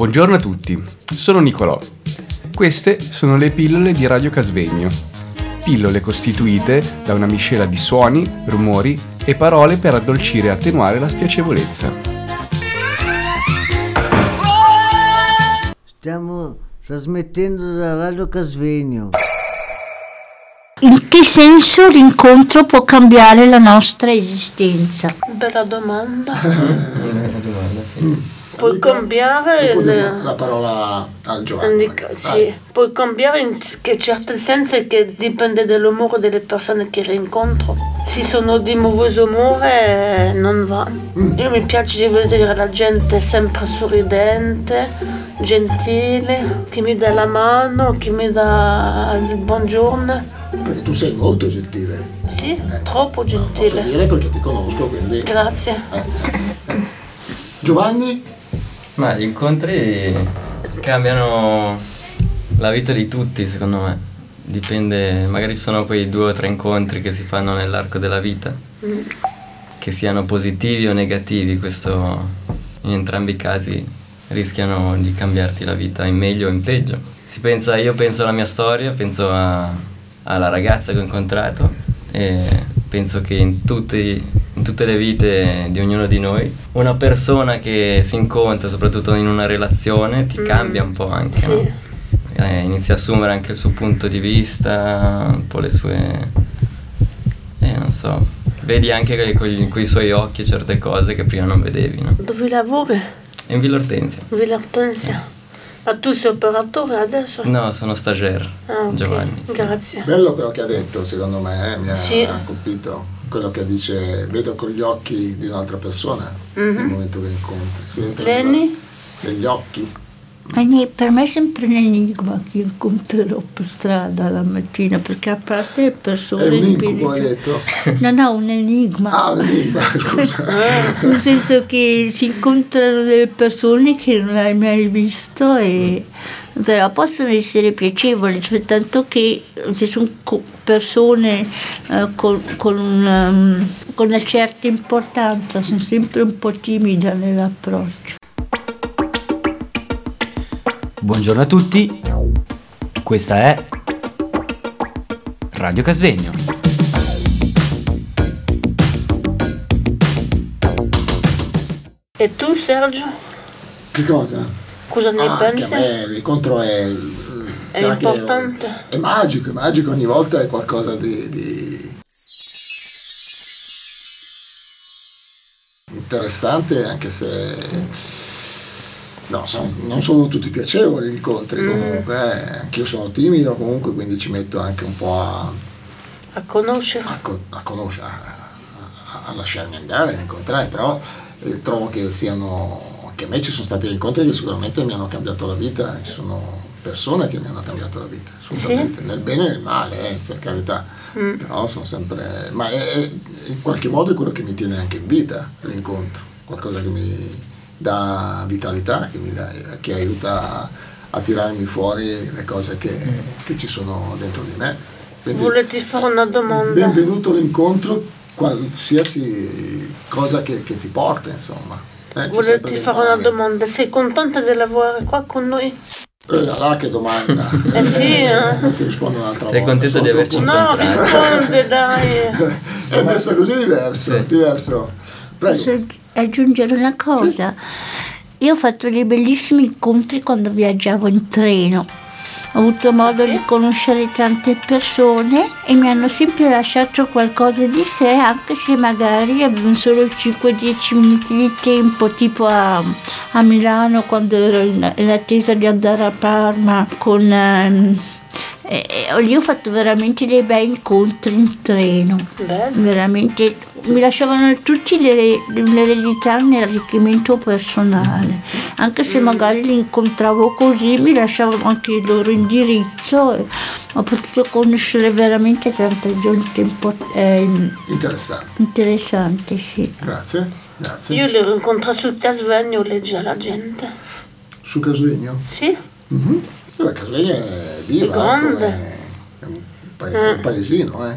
Buongiorno a tutti, sono Nicolò. Queste sono le pillole di Radio Casvegno. Pillole costituite da una miscela di suoni, rumori e parole per addolcire e attenuare la spiacevolezza. Stiamo trasmettendo da Radio Casvegno. In che senso l'incontro può cambiare la nostra esistenza? Bella domanda. Bella domanda, sì. Puoi cambiare il- la parola al Giovanni. sì, puoi cambiare in che certi sensi che dipende dall'umore delle persone che rincontro. Se sono di mauvaise umore non va. Io mi piace vedere la gente sempre sorridente, gentile, che mi dà la mano, che mi dà il buongiorno. Perché tu sei molto gentile. Sì, Eh, troppo Posso gentile. dire perché ti conosco, quindi... Grazie. Giovanni? Ma gli incontri cambiano la vita di tutti, secondo me. Dipende, magari ci sono quei due o tre incontri che si fanno nell'arco della vita, che siano positivi o negativi, questo in entrambi i casi rischiano di cambiarti la vita in meglio o in peggio. Si pensa, io penso alla mia storia, penso a- alla ragazza che ho incontrato e penso che in, tutti- tutte le vite di ognuno di noi una persona che si incontra, soprattutto in una relazione, ti Mm. cambia un po' anche. Sì. no? Eh, inizia a assumere anche il suo punto di vista, un po' le sue... Eh, non so, vedi anche con i suoi occhi certe cose che prima non vedevi, no? Dove lavori? In Villa Ortensia. Villa Ortensia. Ma tu sei operatore adesso? No, sono stagiaire, Ah, ok. Giovanni. Grazie. Bello quello che ha detto, secondo me, eh, mi ha Sì. colpito. Quello che dice, vedo con gli occhi di un'altra persona Mhm. nel momento che incontri. Si entra Lenny? negli occhi. Ne- Per me è sempre un enigma chi incontrerò per strada la mattina, perché a parte le persone... È un incubo, spiriti- hai detto? No, no, un enigma. Ah, un enigma, scusa. Nel senso che si incontrano delle persone che non hai mai visto e però possono essere piacevoli, cioè tanto che se sono persone eh, con, con um, con una certa importanza, sono sempre un po' timida nell'approccio. Buongiorno a tutti, questa è Radio Casvegno. E tu Sergio? Che cosa? Cosa ne Ah, pensi? me l'incontro è... È sarà che importante. È magico, è magico, ogni volta è qualcosa di... di interessante anche se no, sono- non sono tutti piacevoli gli incontri comunque eh. anch'io sono timido comunque quindi ci metto anche un po' a, A conoscere? a, co- a conoscere a, a- lasciarmi andare a incontrare però eh, trovo che siano anche a me ci sono stati incontri che sicuramente mi hanno cambiato la vita ci sono persone che mi hanno cambiato la vita assolutamente nel bene e nel male eh, per carità Mm. però sono sempre ma è, è- in qualche modo è quello che mi tiene anche in vita l'incontro qualcosa che mi dà vitalità che mi dà, che aiuta a, a tirarmi fuori le cose che, che ci sono dentro di me Quindi, Volete fare una domanda? benvenuto l'incontro qualsiasi cosa che, che ti porta insomma Eh, Volete fare una domanda? Sei contenta di lavorare qua con noi? Eh, là, che domanda Eh sì, eh. non ti rispondo un'altra Sei volta contento sono di averci troppo- No, risponde dai. è messo così diverso Sì. diverso prego aggiungere una cosa? Io ho fatto dei bellissimi incontri quando viaggiavo in treno. Ho avuto modo Sì? di conoscere tante persone e mi hanno sempre lasciato qualcosa di sé, anche se magari avevano solo 5-10 minuti di tempo, tipo a, a Milano quando ero in, in attesa di andare a Parma con... ehm, e- e lì ho fatto veramente dei bei incontri in treno Bello. veramente mi lasciavano tutti le- l'eredità nell'arricchimento personale anche se magari li incontravo così mi lasciavano anche il loro indirizzo e ho potuto conoscere veramente tanta gente eh, interessante interessante sì grazie grazie Io li rincontro sul Casvegno, legge la gente. su Casvegno Sì? Mhm. Eh, Casvegno è viva È grande. come- è un, pa- un paesino eh